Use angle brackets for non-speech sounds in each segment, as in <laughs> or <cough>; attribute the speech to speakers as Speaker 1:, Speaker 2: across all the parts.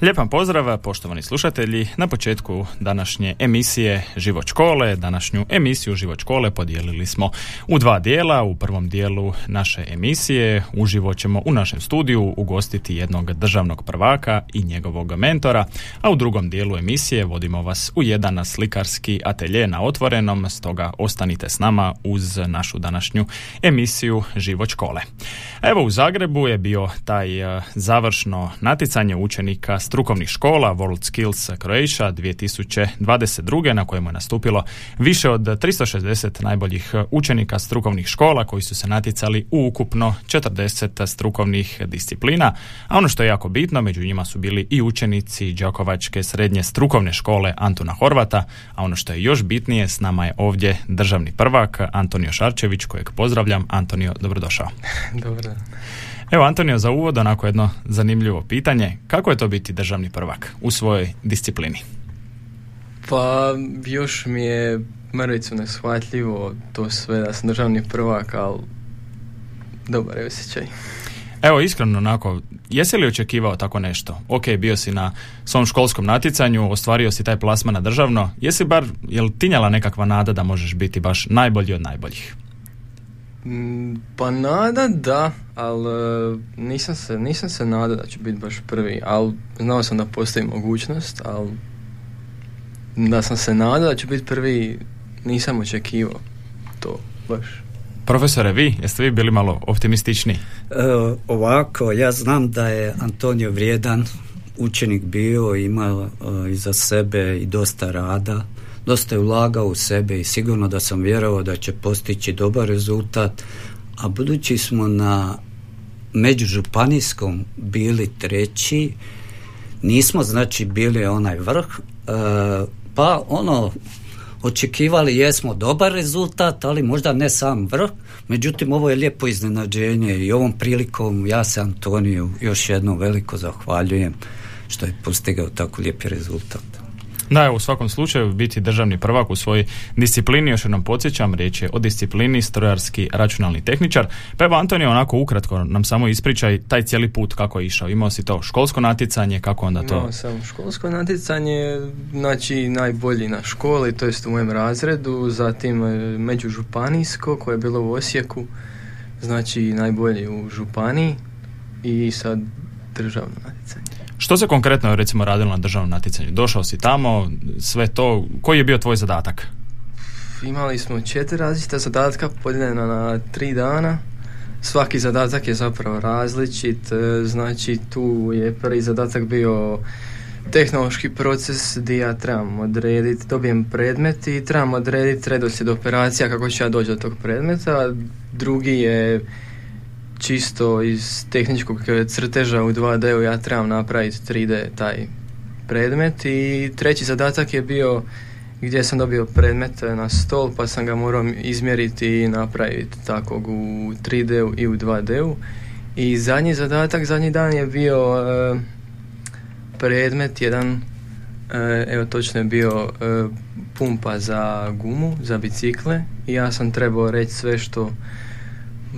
Speaker 1: Lijep vam pozdrav, poštovani slušatelji. Na početku današnje emisije Život škole, današnju emisiju Život škole podijelili smo u dva dijela. U prvom dijelu naše emisije uživo ćemo u našem studiju ugostiti jednog državnog prvaka i njegovog mentora, a u drugom dijelu emisije vodimo vas u jedan slikarski atelje na otvorenom, stoga ostanite s nama uz našu današnju emisiju Život škole. Evo u Zagrebu je bio taj eh, završno natjecanje učenika strukovnih škola World Skills Croatia 2022. na kojemu je nastupilo više od 360 najboljih učenika strukovnih škola koji su se natjecali u ukupno 40 strukovnih disciplina, a ono što je jako bitno, među njima su bili i učenici Đakovačke srednje strukovne škole Antuna Horvata, a ono što je još bitnije, s nama je ovdje državni prvak Antonio Šarčević, kojeg pozdravljam. Antonio, dobrodošao. <laughs>
Speaker 2: Dobro.
Speaker 1: Evo Antonio, za uvod onako jedno zanimljivo pitanje. Kako je to biti državni prvak u svojoj disciplini?
Speaker 2: Pa još mi je mrvicu neshvatljivo to sve da sam državni prvak, ali dobar je osjećaj.
Speaker 1: Evo iskreno onako, jesi li očekivao tako nešto? Ok, bio si na svom školskom natjecanju, ostvario si taj plasman na državno, jesi bar, jel tinjala nekakva nada da možeš biti baš najbolji od najboljih?
Speaker 2: Mm, Pa nada da, ali e, nisam se, nisam se nadao da ću biti baš prvi, ali znao sam da postoji mogućnost, ali da sam se nadao da ću biti prvi, nisam očekivao to baš.
Speaker 1: Profesore, vi, jeste vi bili malo optimistični?
Speaker 3: E, ovako, ja znam da je Antonio vrijedan učenik bio, imao e, iza sebe i dosta rada, dosta je ulagao u sebe i sigurno da sam vjerovao da će postići dobar rezultat, a budući smo na međužupanijskom bili treći, nismo znači bili onaj vrh, e, pa ono, očekivali jesmo dobar rezultat, ali možda ne sam vrh, međutim ovo je lijepo iznenađenje i ovom prilikom ja se Antoniju još jednom veliko zahvaljujem što je postigao tako lijepi rezultat.
Speaker 1: Da, u svakom slučaju biti državni prvak u svojoj disciplini, još jednom podsjećam, riječ je o disciplini strojarski računalni tehničar. Pa evo Antonio, onako ukratko nam samo ispričaj taj cijeli put kako je išao. Imao si to školsko natjecanje, kako onda to...
Speaker 2: Imao sam školsko natjecanje, znači najbolji na školi, to jest u mojem razredu, zatim e, međužupanijsko koje je bilo u Osijeku, znači najbolji u županiji i sad državno natjecanje.
Speaker 1: Što se konkretno recimo radilo na državnom natjecanju? Došao si tamo, sve to, koji je bio tvoj zadatak?
Speaker 2: Imali smo četiri različita zadatka podijeljena na tri dana. Svaki zadatak je zapravo različit, e, znači tu je prvi zadatak bio tehnološki proces gdje ja trebam odrediti, dobijem predmet i trebam odrediti redoslijed operacija kako ću ja doći do tog predmeta. Drugi je čisto iz tehničkog crteža u 2D-u ja trebam napraviti 3D taj predmet. I treći zadatak je bio gdje sam dobio predmet na stol pa sam ga morao izmjeriti i napraviti takvog u 3D-u i u 2D-u i zadnji zadatak, zadnji dan je bio e, predmet jedan e, evo točno je bio e, pumpa za gumu, za bicikle. I ja sam trebao reći sve što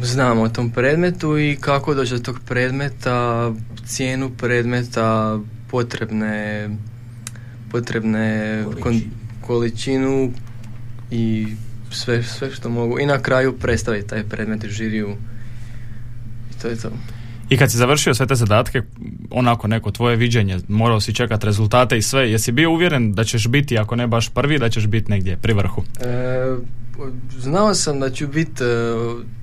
Speaker 2: znam o tom predmetu i kako doći do tog predmeta, cijenu predmeta, potrebne potrebne kon- količinu i sve, sve što mogu i na kraju predstaviti taj predmet žiriju i to je to.
Speaker 1: I kad si završio sve te zadatke, onako neko tvoje viđenje, morao si čekati rezultate i sve, jesi bio uvjeren da ćeš biti, ako ne baš prvi, da ćeš biti negdje pri vrhu?
Speaker 2: E, znao sam da ću biti e,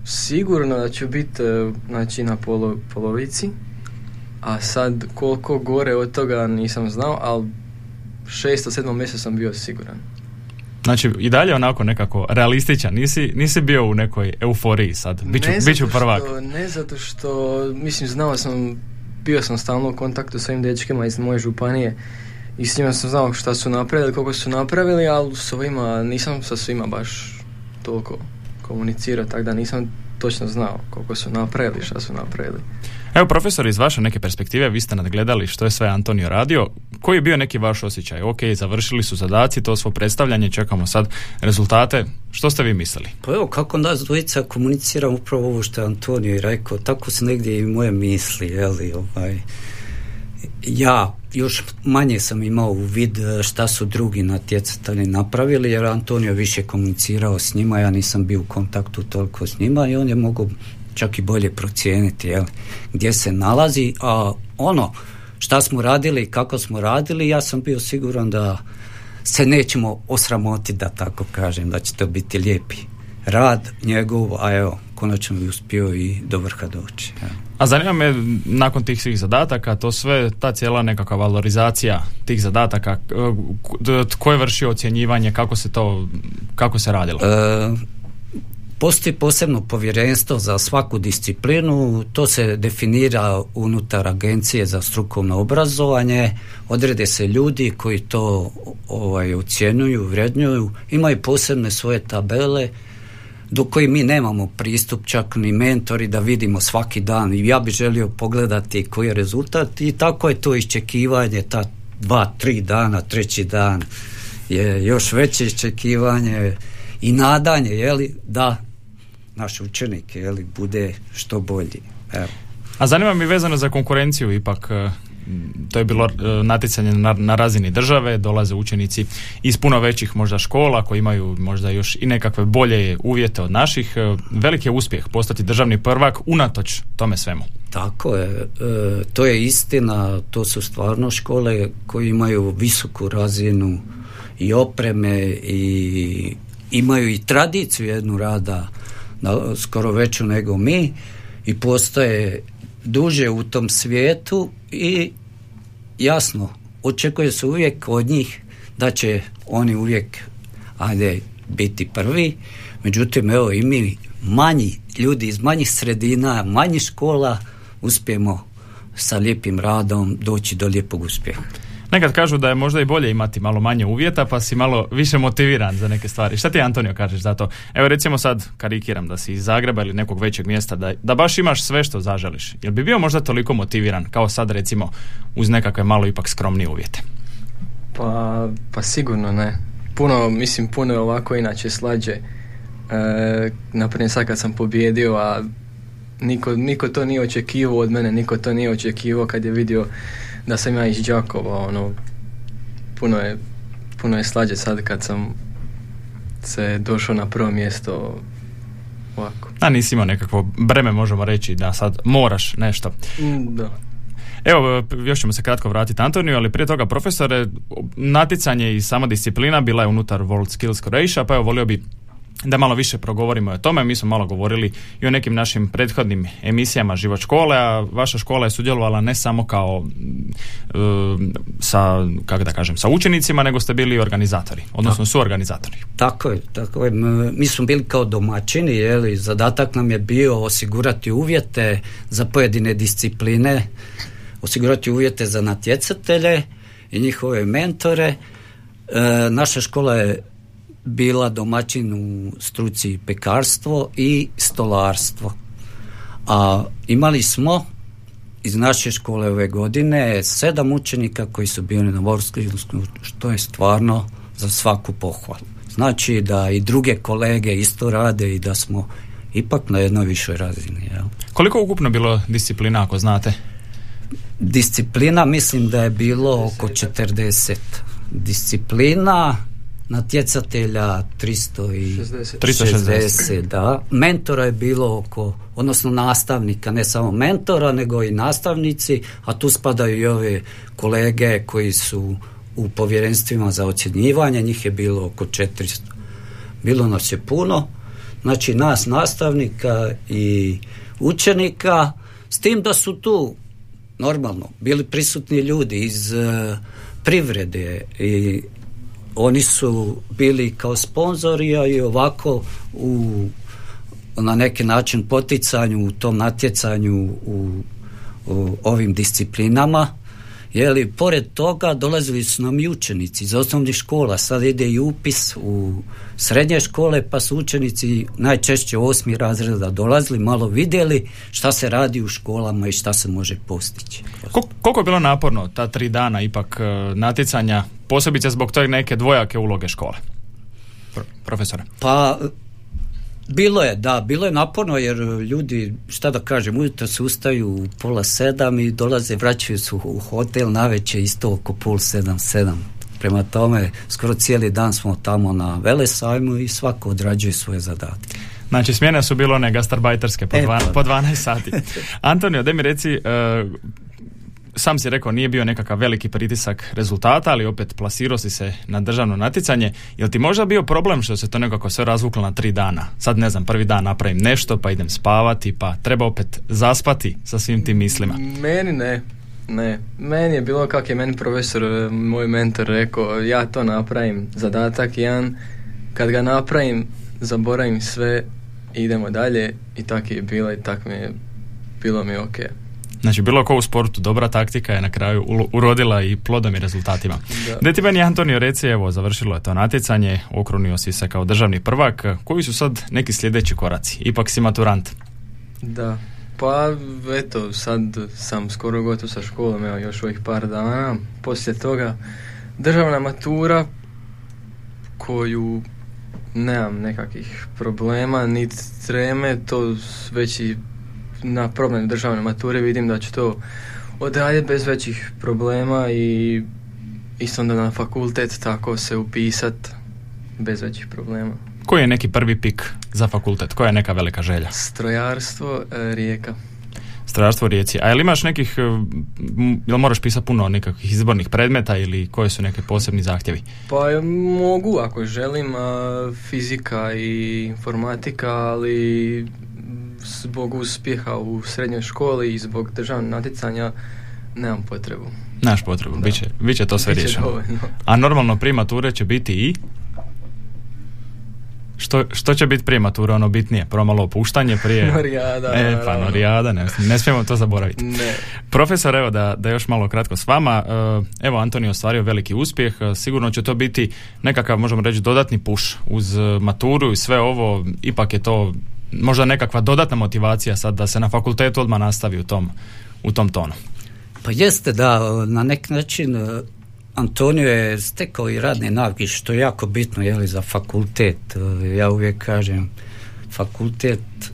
Speaker 2: sigurno da ću biti e, znači na polo, polovici. A sad koliko gore od toga nisam znao ali šesto, sedmo mjesto sam bio siguran
Speaker 1: Znači i dalje onako nekako realističan, nisi, nisi bio u nekoj euforiji sad, biću,
Speaker 2: ne
Speaker 1: biću prvak.
Speaker 2: što, ne zato što mislim znao sam bio sam stalno u kontaktu s ovim dečkima iz moje županije i s njima sam znao šta su napravili, koliko su napravili, ali s ovima nisam sa svima baš toliko komunicirao, tako da nisam točno znao koliko su napravili, šta su napravili.
Speaker 1: Evo profesor, iz vaše neke perspektive vi ste nadgledali što je sve Antonio radio. Koji je bio neki vaš osjećaj? Ok, završili su zadaci, to svo predstavljanje, čekamo sad rezultate. Što ste vi mislili?
Speaker 3: Pa evo, kako nas dvojica komuniciram upravo ovo što je Antonio i rekao, tako su negdje i moje misli, jeli, ovaj, ja još manje sam imao vid e, šta su drugi natjecatelji napravili jer Antonio više komunicirao s njima, ja nisam bio u kontaktu toliko s njima i on je mogao čak i bolje procijeniti jel, gdje se nalazi, a ono šta smo radili i kako smo radili, ja sam bio siguran da se nećemo osramoti da tako kažem, da će to biti lijepi rad njegov, a evo, konačno bi uspio i do vrha doći.
Speaker 1: A zanima me, nakon tih svih zadataka, to sve, ta cijela nekakva valorizacija tih zadataka, tko je vršio ocjenjivanje, kako se to, kako se radilo? E,
Speaker 3: Postoji posebno povjerenstvo za svaku disciplinu, to se definira unutar agencije za strukovno obrazovanje, odrede se ljudi koji to ovaj, ocjenuju, vrednjuju, imaju posebne svoje tabele do koji mi nemamo pristup čak ni mentori da vidimo svaki dan. I ja bih želio pogledati koji je rezultat i tako je to iščekivanje ta dva, tri dana, treći dan je još veće iščekivanje i nadanje jeli, da naš učenik jeli, bude što bolji. Evo.
Speaker 1: A zanima mi vezano za konkurenciju ipak e, to je bilo e, natjecanje na, na razini države, dolaze učenici iz puno većih možda škola koji imaju možda još i nekakve bolje uvjete od naših. E, veliki je uspjeh postati državni prvak unatoč tome svemu.
Speaker 3: Tako je, to je istina, to su stvarno škole koje imaju visoku razinu i opreme i imaju i tradiciju jednu rada skoro veću nego mi i postoje duže u tom svijetu i jasno očekuje se uvijek od njih da će oni uvijek ajde biti prvi. Međutim evo i mi manji ljudi iz manjih sredina manjih škola uspijemo sa lijepim radom doći do lijepog uspjeha
Speaker 1: Nekad kažu da je možda i bolje imati malo manje uvjeta pa si malo više motiviran za neke stvari. Šta ti Antonio kažeš za to? Evo recimo sad karikiram da si iz Zagreba ili nekog većeg mjesta da, da baš imaš sve što zaželiš. Jel bi bio možda toliko motiviran kao sad recimo uz nekakve malo ipak skromnije uvjete?
Speaker 2: Pa, pa sigurno ne. Puno, mislim, puno je ovako inače slađe. E, naprimjer sad kad sam pobjedio, a niko, niko to nije očekivao od mene, niko to nije očekivao kad je vidio da sam ja iz Đakova, ono, puno je, puno je slađe sad kad sam se došao na prvo mjesto ovako.
Speaker 1: A nisi imao nekakvo breme, možemo reći, da sad moraš nešto.
Speaker 2: Mm, da.
Speaker 1: Evo, još ćemo se kratko vratiti Antoniju, ali prije toga profesore, natjecanje i sama disciplina bila je unutar World Skills Croatia, pa evo volio bi da malo više progovorimo o tome. Mi smo malo govorili i o nekim našim prethodnim emisijama Život škole, a vaša škola je sudjelovala ne samo kao e, sa, kako da kažem, sa učenicima, nego ste bili organizatori, odnosno su organizatori.
Speaker 3: Tako je, tako je. Mi smo bili kao domaćini, jeli, zadatak nam je bio osigurati uvjete za pojedine discipline, osigurati uvjete za natjecatelje i njihove mentore. E, naša škola je bila domaćin u struci pekarstvo i stolarstvo. A imali smo iz naše škole ove godine sedam učenika koji su bili na Vorsklinsku, što je stvarno za svaku pohvalu. Znači da i druge kolege isto rade i da smo ipak na jednoj višoj razini. Jel?
Speaker 1: Koliko ukupno bilo disciplina, ako znate?
Speaker 3: Disciplina mislim da je bilo oko 40. Disciplina natjecatelja 360, 360. da. Mentora je bilo oko, odnosno nastavnika, ne samo mentora, nego i nastavnici, a tu spadaju i ove kolege koji su u povjerenstvima za ocjenjivanje, njih je bilo oko 400. Bilo nas je puno, znači nas nastavnika i učenika, s tim da su tu normalno bili prisutni ljudi iz uh, privrede i oni su bili kao sponzori, a i ovako u na neki način poticanju u tom natjecanju u, u ovim disciplinama Jeli, pored toga dolazili su nam i učenici iz osnovnih škola, sad ide i upis u srednje škole, pa su učenici najčešće osmi razreda dolazili, malo vidjeli šta se radi u školama i šta se može postići.
Speaker 1: koliko je bilo naporno ta tri dana ipak e, natjecanja, posebice zbog tog neke dvojake uloge škole? profesora?
Speaker 3: Pa bilo je, da, bilo je naporno jer ljudi, šta da kažem, ujutro se ustaju u pola sedam i dolaze, vraćaju se u hotel naveče isto oko pol sedam, sedam. Prema tome, skoro cijeli dan smo tamo na Velesajmu i svako odrađuje svoje zadatke.
Speaker 1: Znači, smjene su bilo one gastarbajterske po, e, dva, po 12 sati. <laughs> Antonio, da mi reci, uh, sam si rekao nije bio nekakav veliki pritisak rezultata, ali opet plasirao si se na državno natjecanje. Jel ti možda bio problem što se to nekako sve razvuklo na tri dana? Sad ne znam, prvi dan napravim nešto, pa idem spavati, pa treba opet zaspati sa svim tim mislima.
Speaker 2: Meni ne. Ne, meni je bilo kak je meni profesor, e, moj mentor rekao, ja to napravim, zadatak jedan, kad ga napravim, zaboravim sve, idemo dalje i tako je bilo i tako mi je, bilo mi ok.
Speaker 1: Znači, bilo ko u sportu, dobra taktika je na kraju urodila i plodom i rezultatima. Da ti meni, Antonio, reci, evo, završilo je to natjecanje, okrunio si se kao državni prvak. Koji su sad neki sljedeći koraci? Ipak si maturant.
Speaker 2: Da, pa eto, sad sam skoro gotov sa školom, evo, još ovih par dana. Poslije toga, državna matura koju nemam nekakvih problema, niti treme, to već i na problem državne mature vidim da ću to odraditi bez većih problema i isto onda na fakultet tako se upisat bez većih problema.
Speaker 1: Koji je neki prvi pik za fakultet? Koja je neka velika želja?
Speaker 2: Strojarstvo e, Rijeka.
Speaker 1: Strojarstvo Rijeci. A jel imaš nekih, e, jel moraš pisati puno nekakvih izbornih predmeta ili koji su neki posebni zahtjevi?
Speaker 2: Pa e, mogu ako želim, fizika i informatika, ali zbog uspjeha u srednjoj školi i zbog državnog natjecanja nemam potrebu.
Speaker 1: Naš potrebu, biće, biće to sve riješeno. A normalno prije mature će biti i? Što, što će biti prije mature, ono bitnije? Prvo malo opuštanje prije... <laughs>
Speaker 2: Norijada.
Speaker 1: E, pa norijada, ne, ne smijemo to zaboraviti.
Speaker 2: Ne.
Speaker 1: Profesor, evo da, da još malo kratko s vama. E, evo, Antonio ostvario veliki uspjeh. E, sigurno će to biti nekakav, možemo reći, dodatni puš uz maturu i sve ovo. Ipak je to možda nekakva dodatna motivacija sad da se na fakultetu odmah nastavi u tom, u tom tonu?
Speaker 3: Pa jeste da, na neki način e, Antonio je stekao i radne navike što je jako bitno jeli, za fakultet. E, ja uvijek kažem, fakultet e,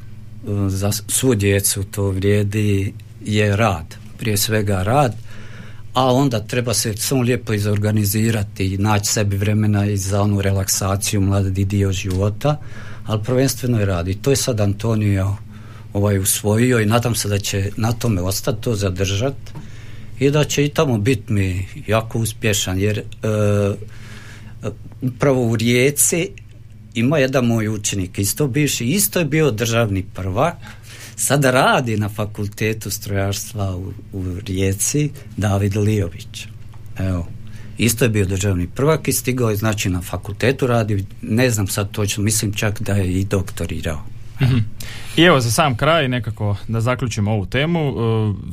Speaker 3: za svu djecu to vrijedi je rad, prije svega rad, a onda treba se samo lijepo izorganizirati i naći sebi vremena i za onu relaksaciju mladi dio života ali prvenstveno je radi. To je sad Antonio ovaj usvojio i nadam se da će na tome ostati, to zadržati i da će i tamo biti mi jako uspješan jer e, upravo u Rijeci ima jedan moj učenik isto bivši, isto je bio državni prvak sada radi na fakultetu strojarstva u, u Rijeci David Lijović evo isto je bio državni prvak i stigao je znači na fakultetu radi, ne znam sad točno, mislim čak da je i doktorirao.
Speaker 1: mm I evo za sam kraj nekako da zaključimo ovu temu, e,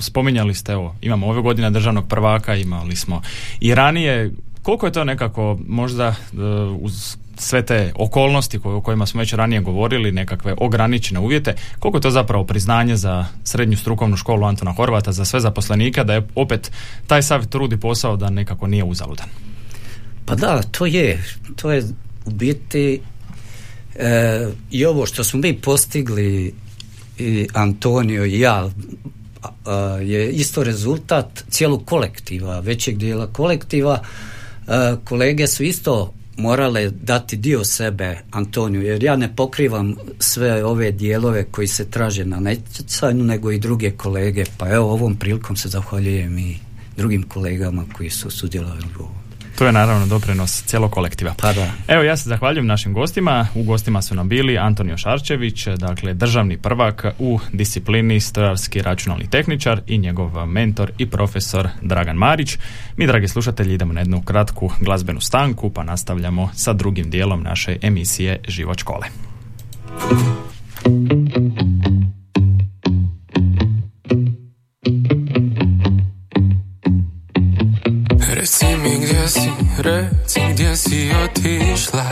Speaker 1: spominjali ste evo, imamo ove godine državnog prvaka, imali smo i ranije, koliko je to nekako možda e, uz sve te okolnosti o kojima smo već ranije govorili, nekakve ograničene uvjete, koliko je to zapravo priznanje za srednju strukovnu školu Antona Horvata, za sve zaposlenika, da je opet taj sav trudi posao da nekako nije uzaludan?
Speaker 3: Pa da, to je. To je u biti e, i ovo što smo mi postigli i Antonio i ja je isto rezultat cijelog kolektiva, većeg dijela kolektiva. E, kolege su isto morale dati dio sebe Antoniju, jer ja ne pokrivam sve ove dijelove koji se traže na natjecanju, nego i druge kolege, pa evo ovom prilikom se zahvaljujem i drugim kolegama koji su sudjelovali u ovom.
Speaker 1: To je naravno doprinos cijelog kolektiva.
Speaker 3: Pa da.
Speaker 1: Evo ja se zahvaljujem našim gostima. U gostima su nam bili Antonio Šarčević, dakle državni prvak u disciplini strojarski računalni tehničar i njegov mentor i profesor Dragan Marić. Mi, dragi slušatelji, idemo na jednu kratku glazbenu stanku pa nastavljamo sa drugim dijelom naše emisije Život škole.
Speaker 4: Reci gdje si otišla?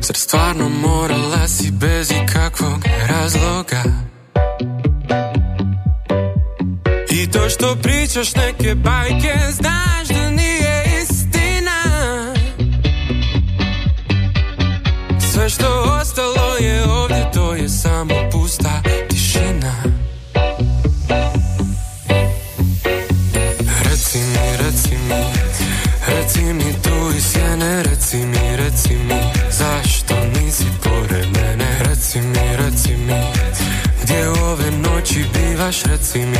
Speaker 4: Zar stvarno morala si bez ikakvog razloga? I to što pričaš neke bajke Znaš Reci mi, Zašto nisi pored mene? Reci mi, reci mi Gdje ove noći bivaš? Reci mi,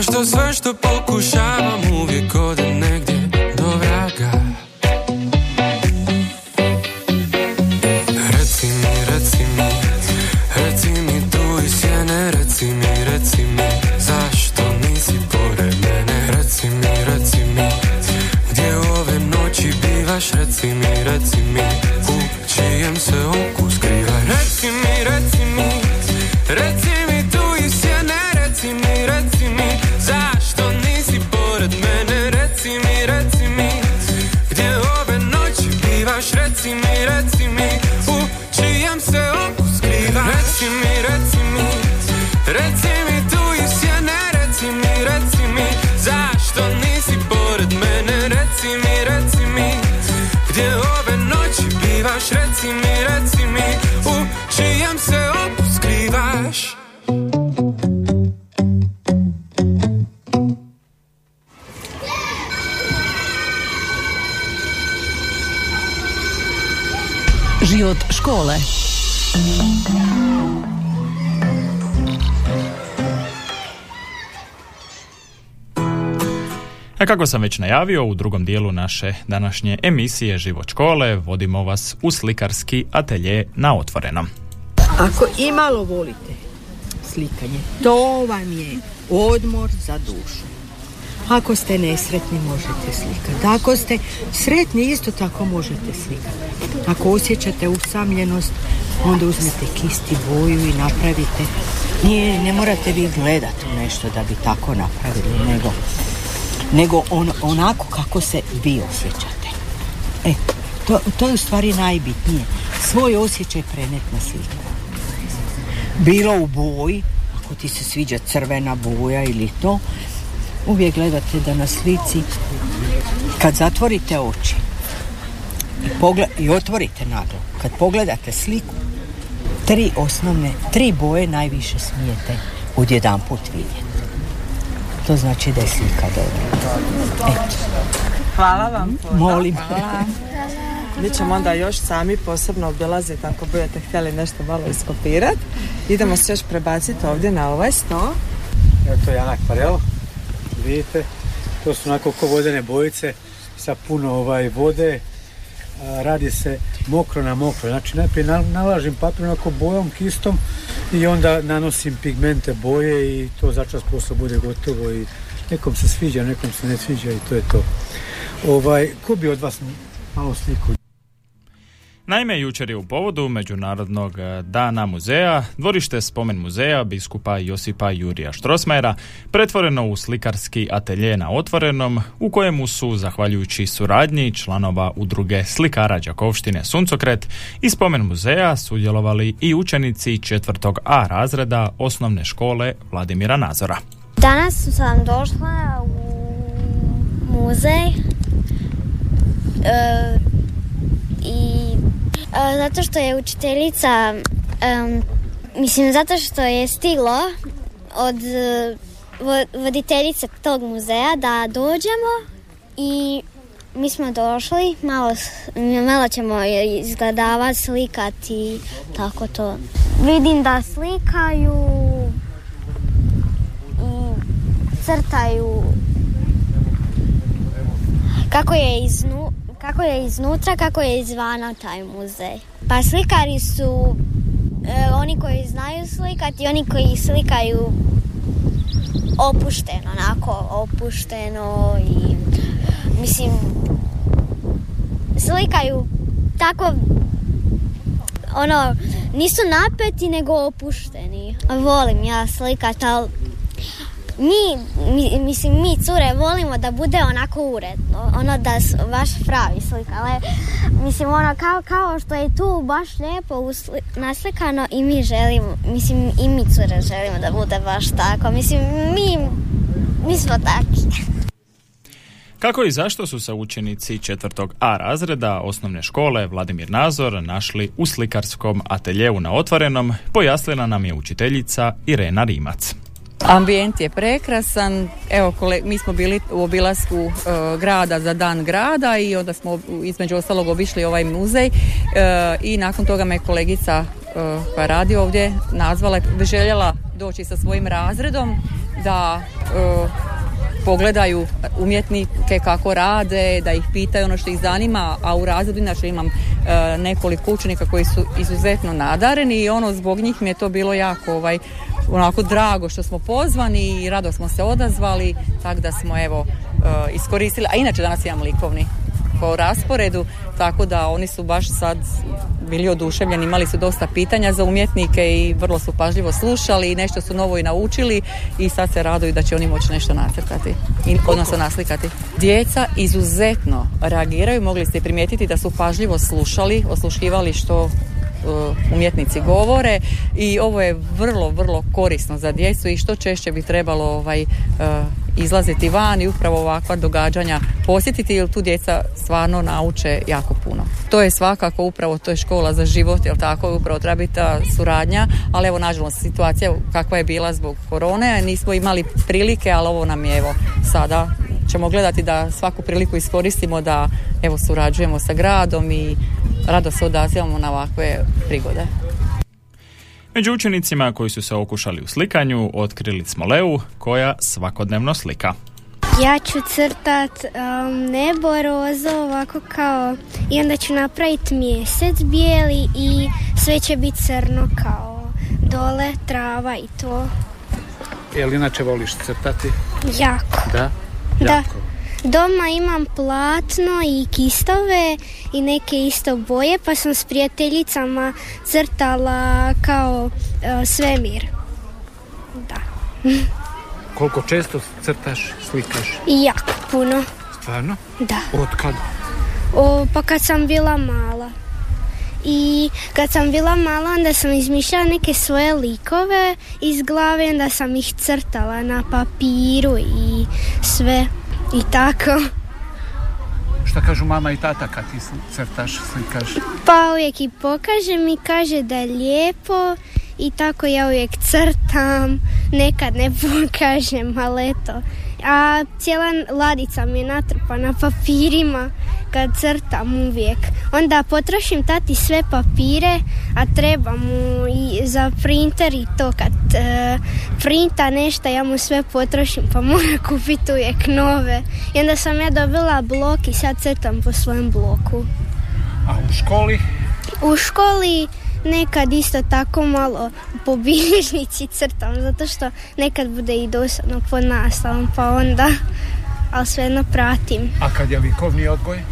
Speaker 4: Zašto sve što pokušavam uvijek ode negdje
Speaker 5: škole.
Speaker 1: A kako sam već najavio, u drugom dijelu naše današnje emisije Život škole vodimo vas u slikarski atelje na otvorenom.
Speaker 6: Ako imalo volite slikanje, to vam je odmor za dušu. Ako ste nesretni možete slikati. Ako ste sretni isto tako možete slikati. Ako osjećate usamljenost, onda uzmete kisti boju i napravite. Nije, ne morate vi gledati u nešto da bi tako napravili, nego, nego on, onako kako se vi osjećate. E, to, to je u stvari najbitnije. Svoj osjećaj prenet na sliku. Bilo u boji, ako ti se sviđa crvena boja ili to, uvijek gledate da na slici, kad zatvorite oči i, pogled, i otvorite naglo, kad pogledate sliku, tri osnovne, tri boje najviše smijete odjedan put vidjeti. To znači da je slika dobra. Eto,
Speaker 7: Hvala vam.
Speaker 6: molim.
Speaker 7: Mi ćemo onda još sami posebno obilaziti ako budete htjeli nešto malo iskopirati. Idemo se još prebaciti ovdje na ovaj sto.
Speaker 8: Evo to je jedan akvarel, vidite, to su onako ko vodene bojice sa puno ovaj vode, radi se mokro na mokro, znači najprije na- nalažem papir onako bojom, kistom i onda nanosim pigmente boje i to začas posle bude gotovo i nekom se sviđa, nekom se ne sviđa i to je to. Ovaj, ko bi od vas malo sliku
Speaker 1: Naime, jučer je u povodu Međunarodnog eh, dana muzeja dvorište spomen muzeja biskupa Josipa Jurija Štrosmajera pretvoreno u slikarski atelje na otvorenom u kojemu su, zahvaljujući suradnji članova udruge slikara Đakovštine Suncokret i spomen muzeja sudjelovali i učenici četvrtog A razreda osnovne škole Vladimira Nazora.
Speaker 9: Danas sam došla u muzej e, i e, zato što je učiteljica em, Mislim, zato što je stiglo od e, vo- voditeljice tog muzeja da dođemo i mi smo došli, malo, malo ćemo izgledavati, slikati, tako to. Vidim da slikaju i crtaju kako je, iznu, kako je iznutra, kako je izvana taj muzej. Pa slikari su e, oni koji znaju slikati i oni koji slikaju opušteno, onako opušteno i mislim slikaju tako ono nisu napeti nego opušteni. Volim ja slikat, ali mi, mi, mislim, mi cure volimo da bude onako uredno, ono da baš pravi slika, ali mislim ono kao, kao što je tu baš lijepo naslikano i mi želimo, mislim i mi cure želimo da bude baš tako, mislim mi, mi smo takvi.
Speaker 1: Kako i zašto su se učenici četvrtog A razreda osnovne škole Vladimir Nazor našli u slikarskom ateljeu na otvorenom, pojasnila nam je učiteljica Irena Rimac.
Speaker 10: Ambijent je prekrasan, evo kole, mi smo bili u obilasku e, grada za dan grada i onda smo između ostalog obišli ovaj muzej. E, i nakon toga me kolegica e, koja radi ovdje nazvala željela doći sa svojim razredom da e, pogledaju umjetnike kako rade, da ih pitaju ono što ih zanima, a u razredu inače imam e, nekoliko učenika koji su izuzetno nadareni i ono zbog njih mi je to bilo jako ovaj onako drago što smo pozvani i rado smo se odazvali, tako da smo evo e, iskoristili, a inače danas imam likovni po rasporedu, tako da oni su baš sad bili oduševljeni, imali su dosta pitanja za umjetnike i vrlo su pažljivo slušali i nešto su novo i naučili i sad se raduju da će oni moći nešto nacrtati, i, odnosno naslikati. Djeca izuzetno reagiraju, mogli ste primijetiti da su pažljivo slušali, osluškivali što umjetnici govore i ovo je vrlo, vrlo korisno za djecu i što češće bi trebalo ovaj, uh, izlaziti van i upravo ovakva događanja posjetiti jer tu djeca stvarno nauče jako puno. To je svakako upravo, to je škola za život, jel tako, upravo treba biti ta suradnja, ali evo nažalost situacija kakva je bila zbog korone, nismo imali prilike, ali ovo nam je evo sada ćemo gledati da svaku priliku iskoristimo da evo surađujemo sa gradom i rado se odazivamo na ovakve prigode.
Speaker 1: Među učenicima koji su se okušali u slikanju otkrili smo Leu koja svakodnevno slika.
Speaker 11: Ja ću crtat um, nebo rozo ovako kao i onda ću napraviti mjesec bijeli i sve će biti crno kao dole trava i to.
Speaker 8: Jel inače voliš crtati?
Speaker 11: Jako.
Speaker 8: Da?
Speaker 11: Da. Doma imam platno i kistove i neke isto boje pa sam s prijateljicama crtala kao uh, svemir. Da. <laughs>
Speaker 8: Koliko često crtaš, slikaš?
Speaker 11: Jako puno.
Speaker 8: Stvarno?
Speaker 11: Da.
Speaker 8: Od kad?
Speaker 11: O, pa kad sam bila mala. I kad sam bila mala onda sam izmišljala neke svoje likove iz glave, onda sam ih crtala na papiru i sve i tako.
Speaker 8: Šta kažu mama i tata kad ti crtaš, slikaš?
Speaker 11: Pa uvijek i pokaže mi, kaže da je lijepo i tako ja uvijek crtam, nekad ne <laughs> pokažem, ali eto. A cijela ladica mi je natrpana papirima kad crtam uvijek. Onda potrošim tati sve papire, a treba mu i za printer i to kad e, printa nešto ja mu sve potrošim pa mora <laughs> kupiti uvijek nove. I onda sam ja dobila blok i sad crtam po svojem bloku.
Speaker 8: A u školi?
Speaker 11: U školi nekad isto tako malo po bilježnici crtam, zato što nekad bude i dosadno pod nastavom, pa onda, ali svejedno pratim.
Speaker 8: A kad je likovni odgoj?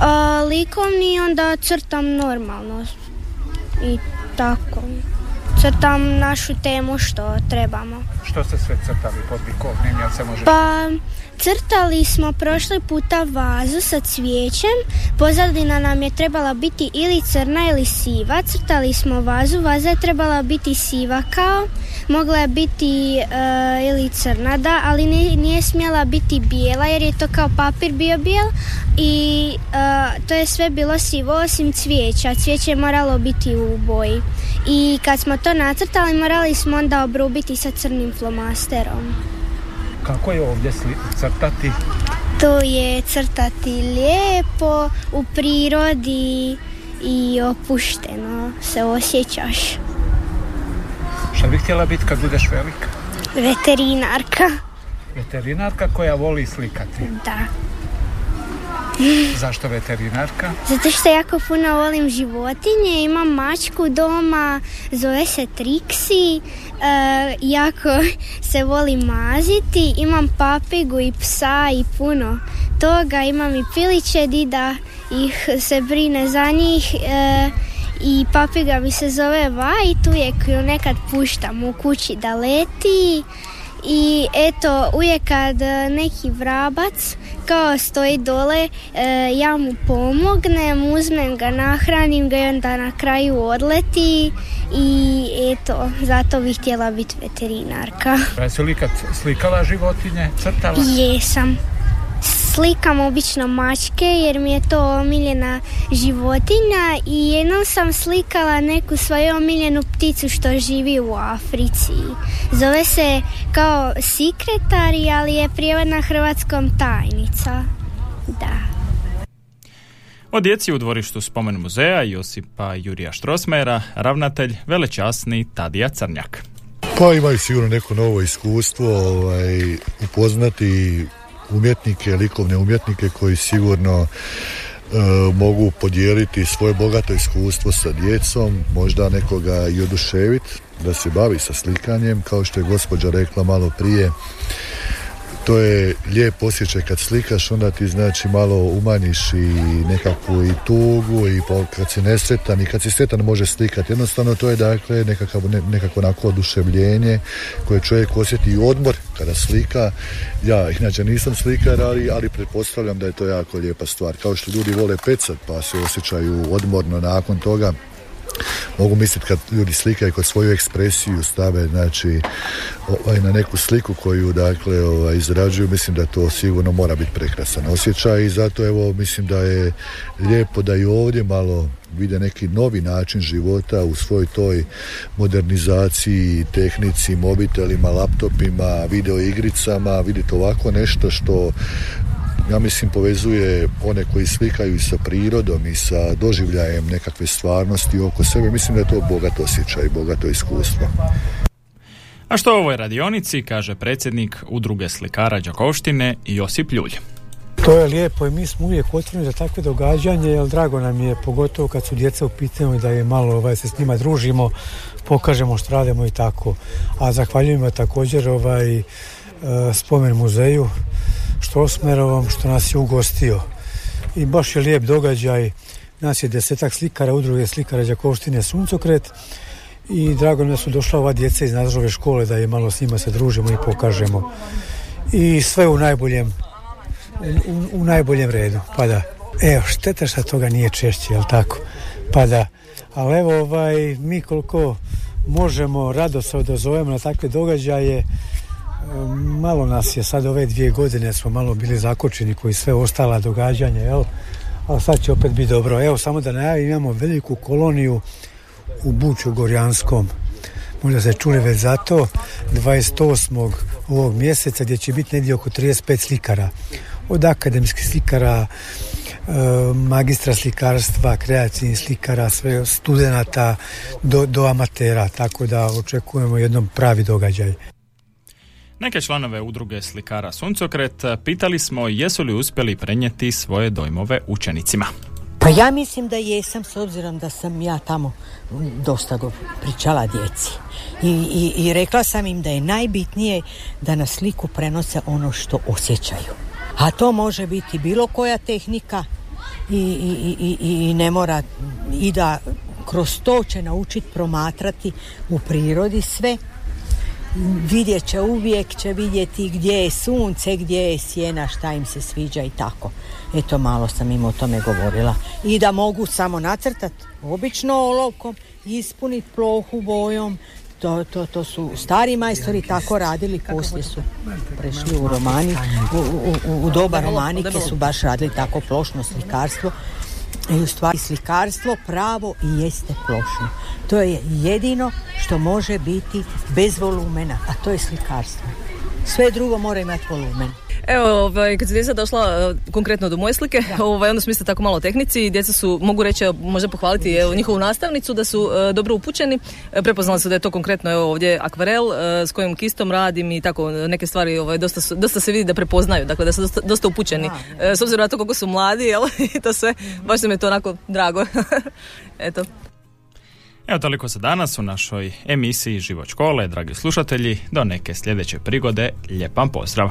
Speaker 11: A, likovni onda crtam normalno i tako. Crtam našu temu što trebamo.
Speaker 8: Što ste sve crtali pod likovnim, jel se može?
Speaker 11: Pa crtali smo prošli puta vazu sa cvijećem, pozadina nam je trebala biti ili crna ili siva, crtali smo vazu, vaza je trebala biti siva kao, mogla je biti e, ili crna da, ali nije, nije smjela biti bijela jer je to kao papir bio bijel i e, to je sve bilo sivo osim cvijeća, cvijeće je moralo biti u boji. I kad smo to to nacrtali, morali smo onda obrubiti sa crnim flomasterom.
Speaker 8: Kako je ovdje sli- crtati?
Speaker 11: To je crtati lijepo, u prirodi i opušteno se osjećaš.
Speaker 8: Šta bi htjela biti kad budeš velika?
Speaker 11: Veterinarka.
Speaker 8: Veterinarka koja voli slikati.
Speaker 11: Da.
Speaker 8: Zašto veterinarka?
Speaker 11: Zato što jako puno volim životinje, imam mačku doma, zove se Trixi, e, jako <laughs> se volim maziti, imam papigu i psa i puno toga, imam i piliće dida, ih se brine za njih e, i papiga mi se zove White, uvijek ju nekad puštam u kući da leti i eto uvijek kad e, neki vrabac kao stoji dole e, ja mu pomognem, uzmem ga, nahranim ga i onda na kraju odleti i eto zato bih htjela biti veterinarka.
Speaker 8: Jesi li ikad slikala životinje, crtala?
Speaker 11: Jesam. Slikam obično mačke jer mi je to omiljena životinja i jednom sam slikala neku svoju omiljenu pticu što živi u Africi. Zove se kao sekretari, ali je prijevod na hrvatskom tajnica. Da.
Speaker 1: O djeci u dvorištu spomen muzeja Josipa Jurija Štrosmera, ravnatelj velečasni Tadija Crnjak.
Speaker 12: Pa imaju sigurno neko novo iskustvo, ovaj, upoznati umjetnike, likovne umjetnike koji sigurno e, mogu podijeliti svoje bogato iskustvo sa djecom, možda nekoga i oduševiti da se bavi sa slikanjem, kao što je gospođa rekla malo prije. To je lijep osjećaj kad slikaš, onda ti znači malo umanjiš i nekakvu i tugu i kad si nesretan i kad si sretan može slikati. Jednostavno to je dakle nekakav, ne, nekako onako oduševljenje koje čovjek osjeti i odmor kada slika. Ja inače nisam slikar, ali, ali pretpostavljam da je to jako lijepa stvar. Kao što ljudi vole pecat pa se osjećaju odmorno nakon toga mogu misliti kad ljudi slikaju kod svoju ekspresiju stave znači ovaj, na neku sliku koju dakle ovaj, izrađuju mislim da to sigurno mora biti prekrasan osjećaj i zato evo mislim da je lijepo da i ovdje malo vide neki novi način života u svoj toj modernizaciji, tehnici, mobitelima, laptopima, video igricama, vidite ovako nešto što ja mislim povezuje one koji slikaju i sa prirodom i sa doživljajem nekakve stvarnosti oko sebe. Mislim da je to bogat osjećaj, bogato iskustvo.
Speaker 1: A što o ovoj radionici kaže predsjednik udruge slikara Đakovštine Josip Ljulj.
Speaker 8: To je lijepo i mi smo uvijek otvoreni za takve događanje, jer drago nam je, pogotovo kad su djeca u pitanju, da je malo ovaj, se s njima družimo, pokažemo što radimo i tako. A zahvaljujemo također ovaj, spomen muzeju Štrosmerovom što nas je ugostio. I baš je lijep događaj, nas je desetak slikara, udruge slikara Đakovštine Suncokret i drago je da su došla ova djeca iz Nazarove škole da je malo s njima se družimo i pokažemo. I sve u najboljem u, u najboljem redu, pa da. Evo, šteta što toga nije češće, jel tako? Pa da. Ali evo, ovaj, mi koliko možemo rado se odazovemo na takve događaje, e, malo nas je sad ove dvije godine smo malo bili zakočeni koji sve ostala događanja, jel? Ali sad će opet biti dobro. Evo, samo da najavim, imamo veliku koloniju u Buču Gorjanskom. Možda ste čuli već zato 28. ovog mjeseca gdje će biti negdje oko 35 slikara. Od akademskih slikara, e, magistra slikarstva, kreacijnih slikara, sve studenata do, do amatera, tako da očekujemo jednom pravi događaj.
Speaker 1: Neke članove udruge slikara Suncokret pitali smo jesu li uspjeli prenijeti svoje dojmove učenicima.
Speaker 6: Pa ja mislim da jesam s obzirom da sam ja tamo dosta go pričala djeci. I, i, I rekla sam im da je najbitnije da na sliku prenose ono što osjećaju. A to može biti bilo koja tehnika i, i, i, i, ne mora i da kroz to će naučiti promatrati u prirodi sve vidjet će uvijek će vidjeti gdje je sunce, gdje je sjena, šta im se sviđa i tako. Eto malo sam im o tome govorila. I da mogu samo nacrtati obično olovkom, ispuniti plohu bojom, to, to, to su stari majstori tako radili, poslije su prešli u romani, u, u, u, u doba romanike su baš radili tako plošno slikarstvo I u stvari slikarstvo pravo i jeste plošno. To je jedino što može biti bez volumena, a to je slikarstvo. Sve drugo mora imati volumen.
Speaker 5: Evo, ovaj, kad se djeca došla e, konkretno do moje slike, ovaj, onda smo isto tako malo o tehnici. Djeca su, mogu reći, možda pohvaliti evo, njihovu nastavnicu da su e, dobro upućeni. E, prepoznali su da je to konkretno evo, ovdje akvarel e, s kojim kistom radim i tako neke stvari ovaj, dosta, su- dosta se vidi da prepoznaju, dakle da su dosta, dosta upućeni. E, s obzirom na to koliko su mladi, jel, <laughs> i to sve, baš se mi je to onako drago. <laughs> Eto.
Speaker 1: Evo toliko za danas u našoj emisiji Život škole, dragi slušatelji. Do neke sljedeće prigode, lijep vam pozdrav!